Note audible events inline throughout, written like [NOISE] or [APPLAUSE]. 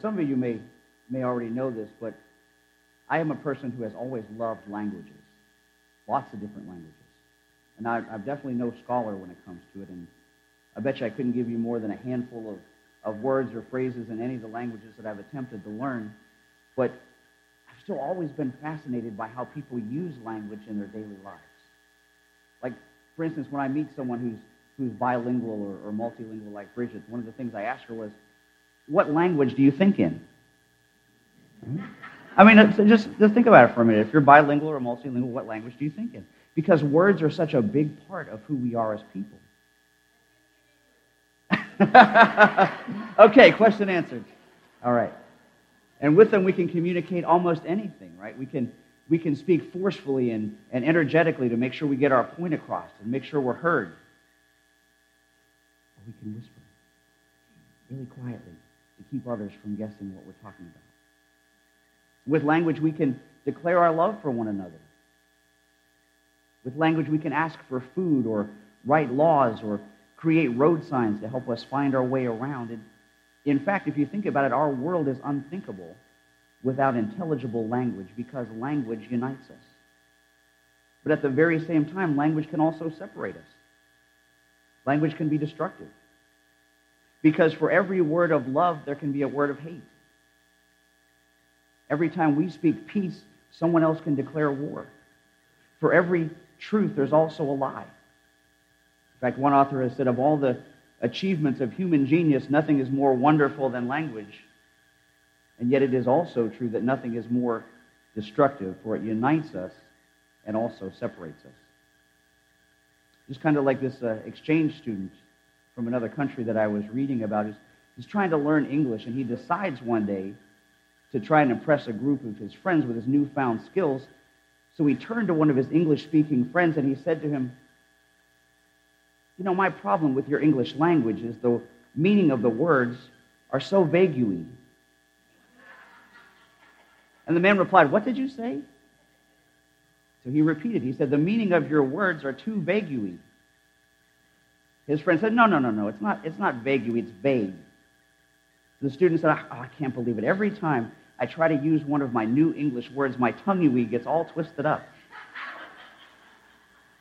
So some of you may, may already know this, but I am a person who has always loved languages, lots of different languages. And I, I'm definitely no scholar when it comes to it. And I bet you I couldn't give you more than a handful of, of words or phrases in any of the languages that I've attempted to learn. But I've still always been fascinated by how people use language in their daily lives. Like, for instance, when I meet someone who's, who's bilingual or, or multilingual like Bridget, one of the things I asked her was, what language do you think in? I mean, just, just think about it for a minute. If you're bilingual or multilingual, what language do you think in? Because words are such a big part of who we are as people. [LAUGHS] okay, question answered. All right. And with them, we can communicate almost anything, right? We can, we can speak forcefully and, and energetically to make sure we get our point across and make sure we're heard. Or we can whisper really quietly to keep others from guessing what we're talking about. With language, we can declare our love for one another. With language, we can ask for food or write laws or create road signs to help us find our way around. And in fact, if you think about it, our world is unthinkable without intelligible language because language unites us. But at the very same time, language can also separate us. Language can be destructive. Because for every word of love, there can be a word of hate. Every time we speak peace, someone else can declare war. For every truth, there's also a lie. In fact, one author has said of all the achievements of human genius, nothing is more wonderful than language. And yet, it is also true that nothing is more destructive, for it unites us and also separates us. Just kind of like this uh, exchange student from another country that I was reading about. He's, he's trying to learn English, and he decides one day to try and impress a group of his friends with his newfound skills. So he turned to one of his English speaking friends and he said to him, You know, my problem with your English language is the meaning of the words are so vague And the man replied, What did you say? So he repeated, He said, The meaning of your words are too vague His friend said, No, no, no, no, it's not, it's not vague it's vague. The student said, oh, I can't believe it. Every time I try to use one of my new English words, my tongue gets all twisted up.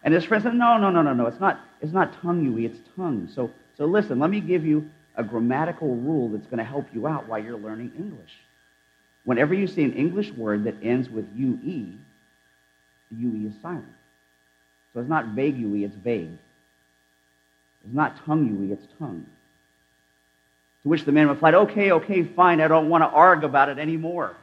And his friend said, No, no, no, no, no. It's not, it's not tongue it's tongue. So, so listen, let me give you a grammatical rule that's going to help you out while you're learning English. Whenever you see an English word that ends with UE, the UE is silent. So it's not vague UE, it's vague. It's not tongue UE, it's tongue. To which the man replied, Okay, okay, fine. I don't want to argue about it anymore.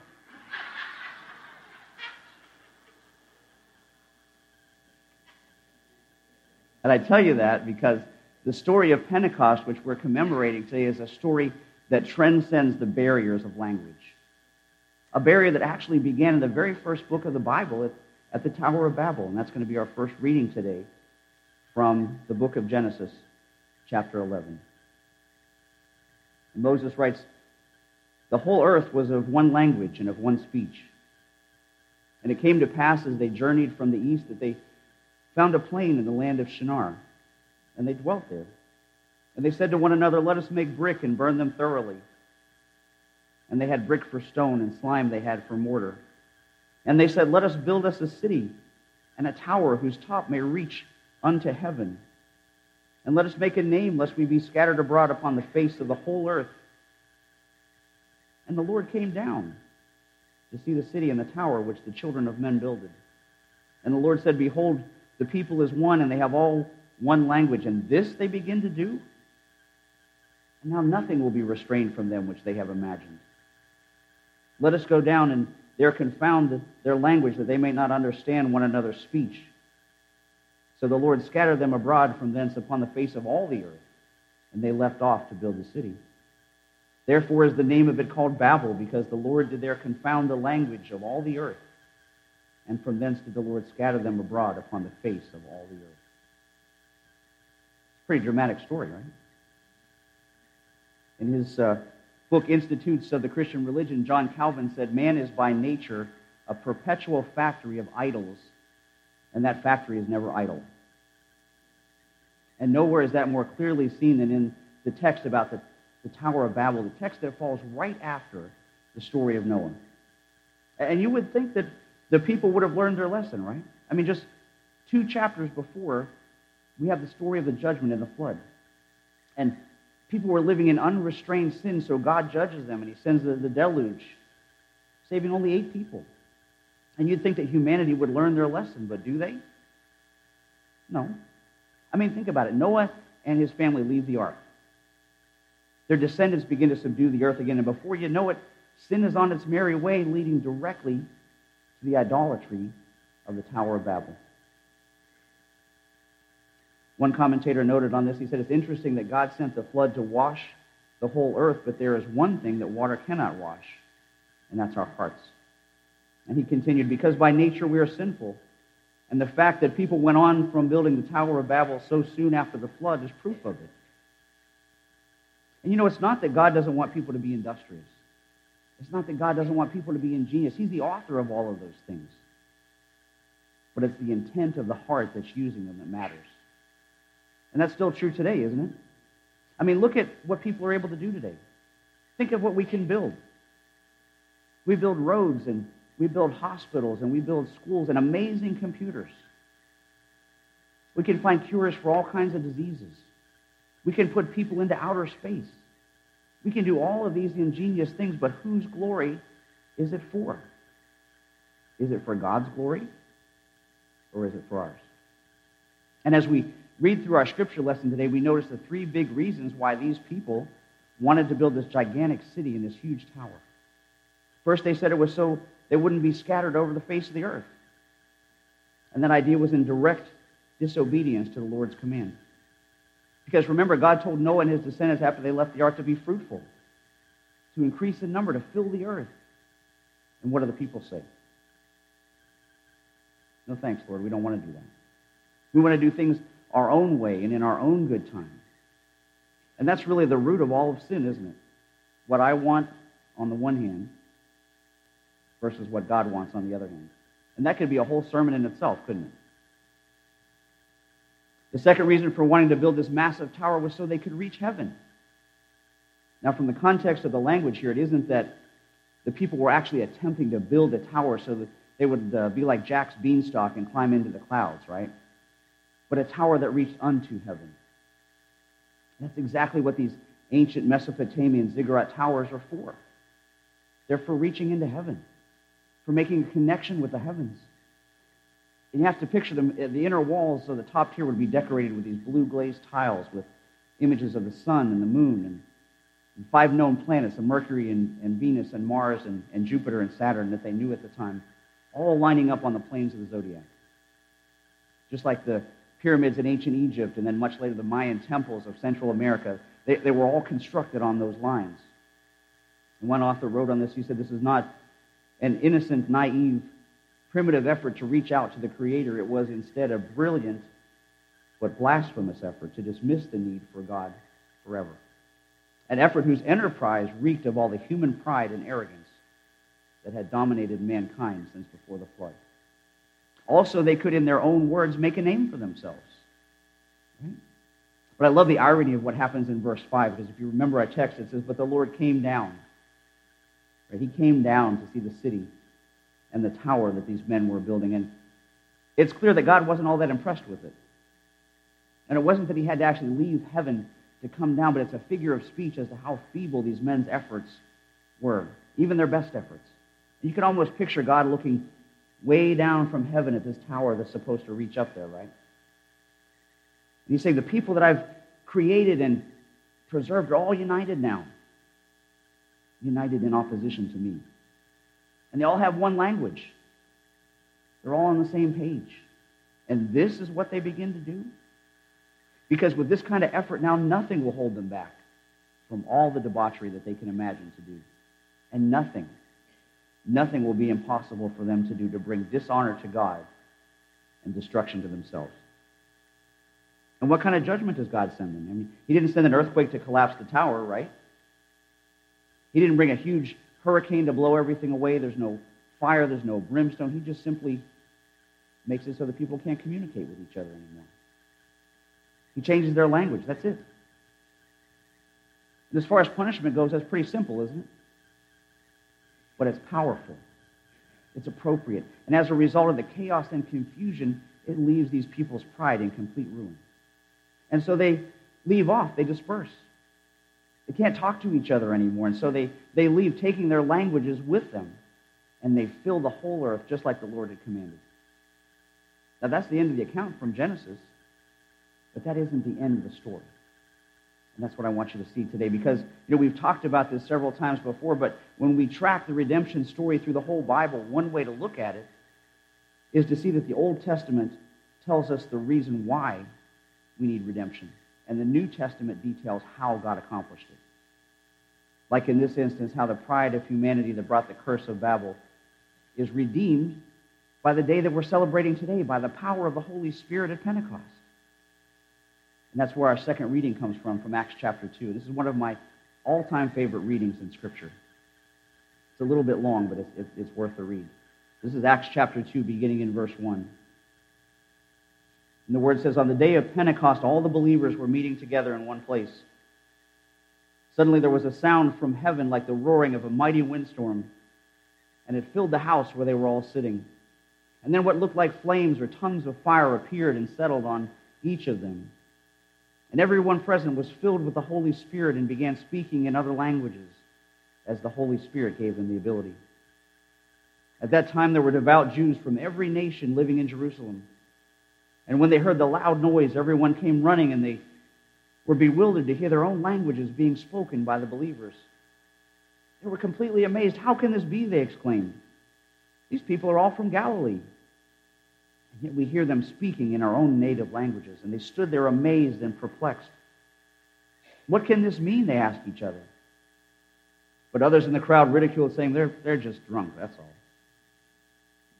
And I tell you that because the story of Pentecost, which we're commemorating today, is a story that transcends the barriers of language. A barrier that actually began in the very first book of the Bible at, at the Tower of Babel. And that's going to be our first reading today from the book of Genesis, chapter 11. Moses writes, The whole earth was of one language and of one speech. And it came to pass as they journeyed from the east that they found a plain in the land of Shinar, and they dwelt there. And they said to one another, Let us make brick and burn them thoroughly. And they had brick for stone, and slime they had for mortar. And they said, Let us build us a city and a tower whose top may reach unto heaven. And let us make a name, lest we be scattered abroad upon the face of the whole earth. And the Lord came down to see the city and the tower which the children of men builded. And the Lord said, Behold, the people is one, and they have all one language. And this they begin to do. And now nothing will be restrained from them which they have imagined. Let us go down and there confound their language, that they may not understand one another's speech. So the Lord scattered them abroad from thence upon the face of all the earth, and they left off to build the city. Therefore is the name of it called Babel, because the Lord did there confound the language of all the earth. And from thence did the Lord scatter them abroad upon the face of all the earth. It's a pretty dramatic story, right? In his uh, book, Institutes of the Christian Religion, John Calvin said, Man is by nature a perpetual factory of idols and that factory is never idle. And nowhere is that more clearly seen than in the text about the, the Tower of Babel, the text that falls right after the story of Noah. And you would think that the people would have learned their lesson, right? I mean, just two chapters before, we have the story of the judgment and the flood. And people were living in unrestrained sin, so God judges them and he sends the, the deluge, saving only eight people. And you'd think that humanity would learn their lesson, but do they? No. I mean, think about it. Noah and his family leave the ark. Their descendants begin to subdue the earth again, and before you know it, sin is on its merry way, leading directly to the idolatry of the Tower of Babel. One commentator noted on this, he said, It's interesting that God sent the flood to wash the whole earth, but there is one thing that water cannot wash, and that's our hearts. And he continued, Because by nature we are sinful, and the fact that people went on from building the Tower of Babel so soon after the flood is proof of it. And you know, it's not that God doesn't want people to be industrious. It's not that God doesn't want people to be ingenious. He's the author of all of those things. But it's the intent of the heart that's using them that matters. And that's still true today, isn't it? I mean, look at what people are able to do today. Think of what we can build. We build roads and we build hospitals and we build schools and amazing computers. We can find cures for all kinds of diseases. We can put people into outer space. We can do all of these ingenious things, but whose glory is it for? Is it for God's glory or is it for ours? And as we read through our scripture lesson today, we notice the three big reasons why these people wanted to build this gigantic city and this huge tower. First, they said it was so they wouldn't be scattered over the face of the earth. And that idea was in direct disobedience to the Lord's command. Because remember, God told Noah and his descendants after they left the ark to be fruitful, to increase in number, to fill the earth. And what do the people say? No thanks, Lord. We don't want to do that. We want to do things our own way and in our own good time. And that's really the root of all of sin, isn't it? What I want on the one hand versus what God wants on the other hand. And that could be a whole sermon in itself, couldn't it? The second reason for wanting to build this massive tower was so they could reach heaven. Now, from the context of the language here, it isn't that the people were actually attempting to build a tower so that they would uh, be like Jack's beanstalk and climb into the clouds, right? But a tower that reached unto heaven. That's exactly what these ancient Mesopotamian ziggurat towers are for. They're for reaching into heaven for making a connection with the heavens. And you have to picture them, the inner walls of the top tier would be decorated with these blue glazed tiles with images of the sun and the moon and, and five known planets, of Mercury and, and Venus and Mars and, and Jupiter and Saturn that they knew at the time, all lining up on the planes of the zodiac. Just like the pyramids in ancient Egypt and then much later the Mayan temples of Central America, they, they were all constructed on those lines. And one author wrote on this, he said, This is not an innocent, naive, primitive effort to reach out to the Creator. It was instead a brilliant but blasphemous effort to dismiss the need for God forever. An effort whose enterprise reeked of all the human pride and arrogance that had dominated mankind since before the flood. Also, they could, in their own words, make a name for themselves. But I love the irony of what happens in verse 5, because if you remember our text, it says, But the Lord came down? He came down to see the city and the tower that these men were building. And it's clear that God wasn't all that impressed with it. And it wasn't that he had to actually leave heaven to come down, but it's a figure of speech as to how feeble these men's efforts were, even their best efforts. You can almost picture God looking way down from heaven at this tower that's supposed to reach up there, right? And he's saying, The people that I've created and preserved are all united now united in opposition to me. And they all have one language. They're all on the same page. And this is what they begin to do? Because with this kind of effort now, nothing will hold them back from all the debauchery that they can imagine to do. And nothing, nothing will be impossible for them to do to bring dishonor to God and destruction to themselves. And what kind of judgment does God send them? I mean, He didn't send an earthquake to collapse the tower, right? He didn't bring a huge hurricane to blow everything away. There's no fire, there's no brimstone. He just simply makes it so that people can't communicate with each other anymore. He changes their language. That's it. And as far as punishment goes, that's pretty simple, isn't it? But it's powerful. It's appropriate. And as a result of the chaos and confusion, it leaves these people's pride in complete ruin. And so they leave off, they disperse. They can't talk to each other anymore. And so they, they leave, taking their languages with them. And they fill the whole earth just like the Lord had commanded. Now, that's the end of the account from Genesis. But that isn't the end of the story. And that's what I want you to see today because, you know, we've talked about this several times before, but when we track the redemption story through the whole Bible, one way to look at it is to see that the Old Testament tells us the reason why we need redemption. And the New Testament details how God accomplished it. Like in this instance, how the pride of humanity that brought the curse of Babel is redeemed by the day that we're celebrating today, by the power of the Holy Spirit at Pentecost. And that's where our second reading comes from, from Acts chapter 2. This is one of my all time favorite readings in Scripture. It's a little bit long, but it's, it's worth the read. This is Acts chapter 2, beginning in verse 1. And the word says, On the day of Pentecost, all the believers were meeting together in one place. Suddenly there was a sound from heaven like the roaring of a mighty windstorm, and it filled the house where they were all sitting. And then what looked like flames or tongues of fire appeared and settled on each of them. And everyone present was filled with the Holy Spirit and began speaking in other languages as the Holy Spirit gave them the ability. At that time, there were devout Jews from every nation living in Jerusalem. And when they heard the loud noise, everyone came running and they were bewildered to hear their own languages being spoken by the believers. They were completely amazed. How can this be? They exclaimed. These people are all from Galilee. And yet we hear them speaking in our own native languages. And they stood there amazed and perplexed. What can this mean? They asked each other. But others in the crowd ridiculed, saying, They're, they're just drunk, that's all.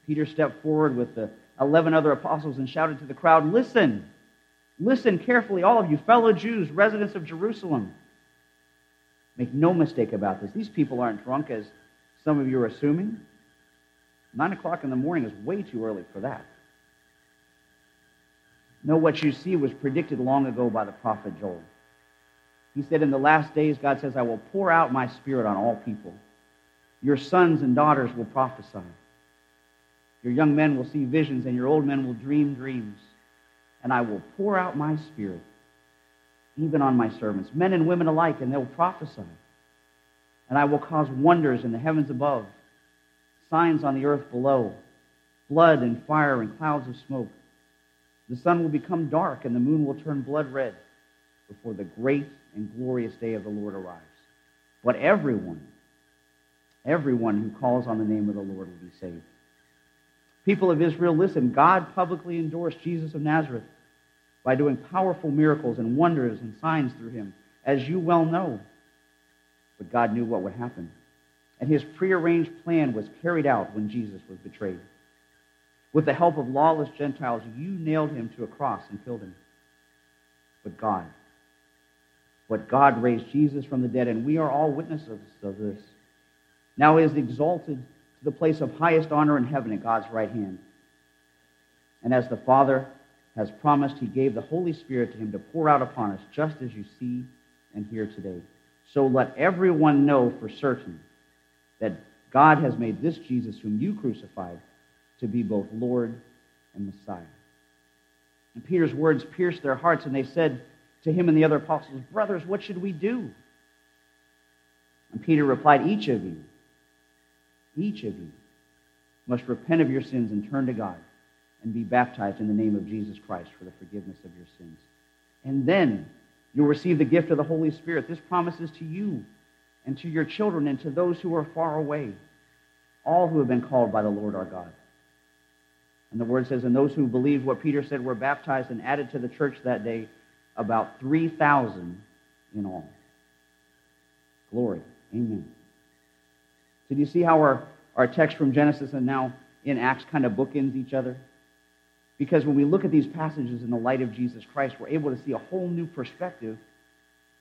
Peter stepped forward with the 11 other apostles and shouted to the crowd, Listen, listen carefully, all of you fellow Jews, residents of Jerusalem. Make no mistake about this. These people aren't drunk, as some of you are assuming. Nine o'clock in the morning is way too early for that. No, what you see was predicted long ago by the prophet Joel. He said, In the last days, God says, I will pour out my spirit on all people. Your sons and daughters will prophesy. Your young men will see visions, and your old men will dream dreams. And I will pour out my spirit, even on my servants, men and women alike, and they'll prophesy. And I will cause wonders in the heavens above, signs on the earth below, blood and fire and clouds of smoke. The sun will become dark, and the moon will turn blood red before the great and glorious day of the Lord arrives. But everyone, everyone who calls on the name of the Lord will be saved. People of Israel, listen, God publicly endorsed Jesus of Nazareth by doing powerful miracles and wonders and signs through him, as you well know. But God knew what would happen. And his prearranged plan was carried out when Jesus was betrayed. With the help of lawless Gentiles, you nailed him to a cross and killed him. But God, but God raised Jesus from the dead, and we are all witnesses of this. Now he is exalted to the place of highest honor in heaven at God's right hand. And as the Father has promised, he gave the Holy Spirit to him to pour out upon us, just as you see and hear today. So let everyone know for certain that God has made this Jesus, whom you crucified, to be both Lord and Messiah. And Peter's words pierced their hearts, and they said to him and the other apostles, Brothers, what should we do? And Peter replied, Each of you each of you must repent of your sins and turn to God and be baptized in the name of Jesus Christ for the forgiveness of your sins. And then you'll receive the gift of the Holy Spirit. This promises to you and to your children and to those who are far away, all who have been called by the Lord our God. And the word says, and those who believed what Peter said were baptized and added to the church that day, about 3,000 in all. Glory. Amen. So do you see how our, our text from Genesis and now in Acts kind of bookends each other? Because when we look at these passages in the light of Jesus Christ, we're able to see a whole new perspective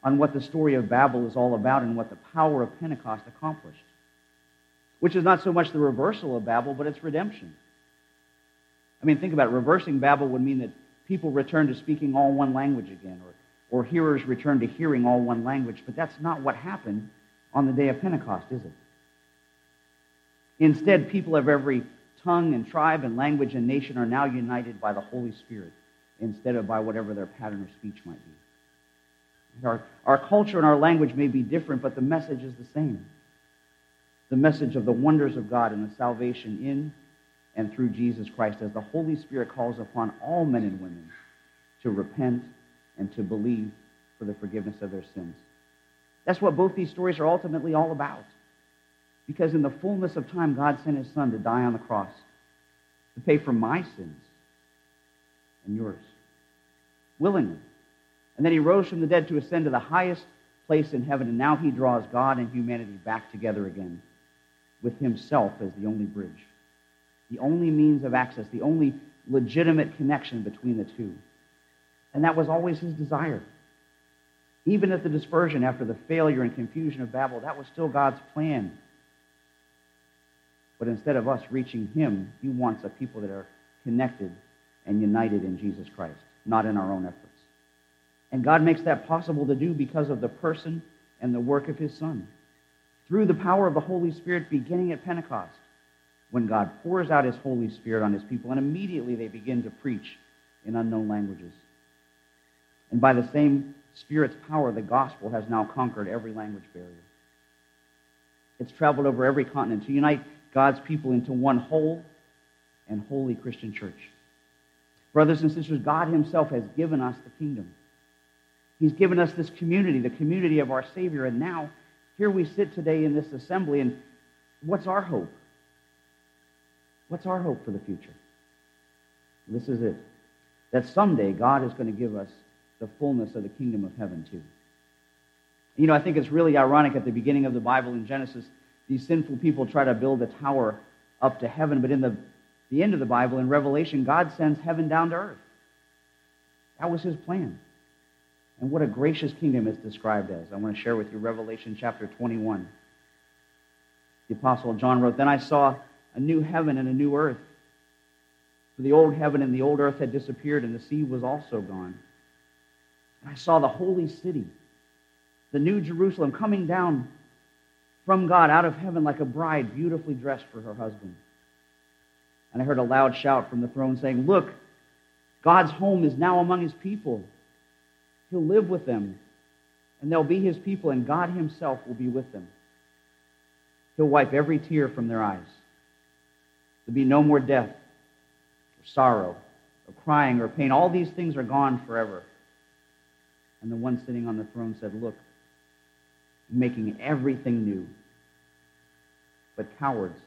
on what the story of Babel is all about and what the power of Pentecost accomplished. Which is not so much the reversal of Babel, but its redemption. I mean, think about it. Reversing Babel would mean that people return to speaking all one language again, or, or hearers return to hearing all one language. But that's not what happened on the day of Pentecost, is it? Instead, people of every tongue and tribe and language and nation are now united by the Holy Spirit instead of by whatever their pattern of speech might be. Our, our culture and our language may be different, but the message is the same. The message of the wonders of God and the salvation in and through Jesus Christ as the Holy Spirit calls upon all men and women to repent and to believe for the forgiveness of their sins. That's what both these stories are ultimately all about. Because in the fullness of time, God sent his son to die on the cross to pay for my sins and yours willingly. And then he rose from the dead to ascend to the highest place in heaven, and now he draws God and humanity back together again with himself as the only bridge, the only means of access, the only legitimate connection between the two. And that was always his desire. Even at the dispersion after the failure and confusion of Babel, that was still God's plan. But instead of us reaching him, he wants a people that are connected and united in Jesus Christ, not in our own efforts. And God makes that possible to do because of the person and the work of his Son. Through the power of the Holy Spirit beginning at Pentecost, when God pours out his Holy Spirit on his people, and immediately they begin to preach in unknown languages. And by the same Spirit's power, the gospel has now conquered every language barrier. It's traveled over every continent to unite God's people into one whole and holy Christian church. Brothers and sisters, God Himself has given us the kingdom. He's given us this community, the community of our Savior. And now, here we sit today in this assembly, and what's our hope? What's our hope for the future? This is it. That someday God is going to give us the fullness of the kingdom of heaven, too. You know, I think it's really ironic at the beginning of the Bible in Genesis, these sinful people try to build a tower up to heaven, but in the, the end of the Bible, in Revelation, God sends heaven down to earth. That was his plan. And what a gracious kingdom it's described as. I want to share with you Revelation chapter 21. The Apostle John wrote, Then I saw a new heaven and a new earth. For the old heaven and the old earth had disappeared, and the sea was also gone. And I saw the holy city, the new Jerusalem, coming down from God out of heaven like a bride beautifully dressed for her husband. And I heard a loud shout from the throne saying, Look, God's home is now among his people. He'll live with them, and they'll be his people, and God himself will be with them. He'll wipe every tear from their eyes. There'll be no more death, or sorrow, or crying, or pain. All these things are gone forever. And the one sitting on the throne said, Look, making everything new. But cowards,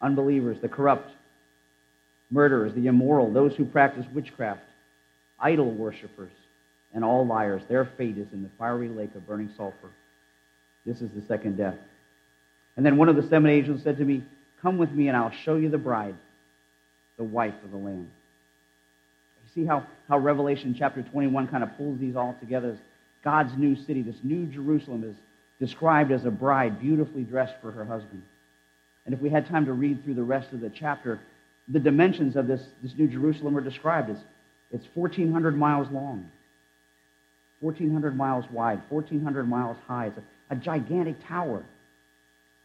unbelievers, the corrupt, murderers, the immoral, those who practice witchcraft, idol worshippers, and all liars, their fate is in the fiery lake of burning sulfur. This is the second death. And then one of the seven angels said to me, Come with me, and I'll show you the bride, the wife of the Lamb You see how, how Revelation chapter 21 kind of pulls these all together. God's new city, this new Jerusalem, is described as a bride beautifully dressed for her husband. And if we had time to read through the rest of the chapter, the dimensions of this, this new Jerusalem are described as it's 1,400 miles long, 1,400 miles wide, 1,400 miles high. It's a, a gigantic tower,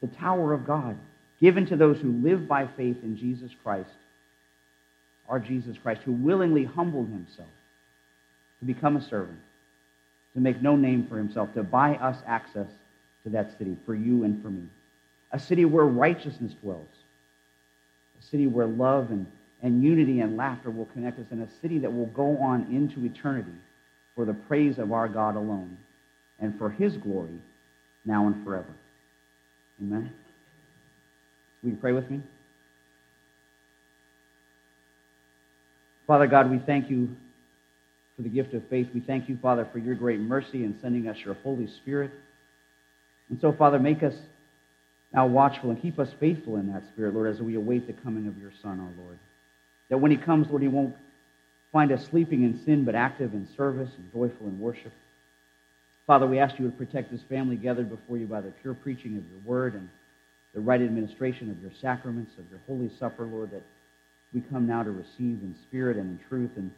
the tower of God, given to those who live by faith in Jesus Christ our Jesus Christ, who willingly humbled himself to become a servant, to make no name for himself, to buy us access to that city for you and for me. A city where righteousness dwells, a city where love and, and unity and laughter will connect us, and a city that will go on into eternity for the praise of our God alone and for his glory now and forever. Amen. Will you pray with me? Father God, we thank you for the gift of faith. We thank you, Father, for your great mercy in sending us your Holy Spirit. And so, Father, make us now watchful and keep us faithful in that Spirit, Lord, as we await the coming of your Son, our Lord. That when he comes, Lord, he won't find us sleeping in sin, but active in service and joyful in worship. Father, we ask you to protect this family gathered before you by the pure preaching of your word and the right administration of your sacraments, of your holy supper, Lord, that we come now to receive in spirit and in truth. And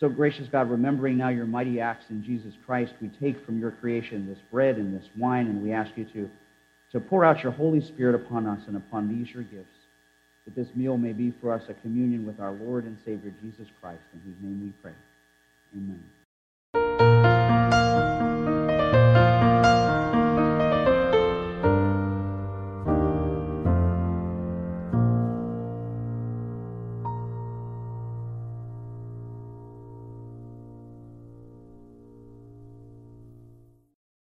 So, gracious God, remembering now your mighty acts in Jesus Christ, we take from your creation this bread and this wine, and we ask you to, to pour out your Holy Spirit upon us and upon these your gifts, that this meal may be for us a communion with our Lord and Savior, Jesus Christ, in whose name we pray. Amen.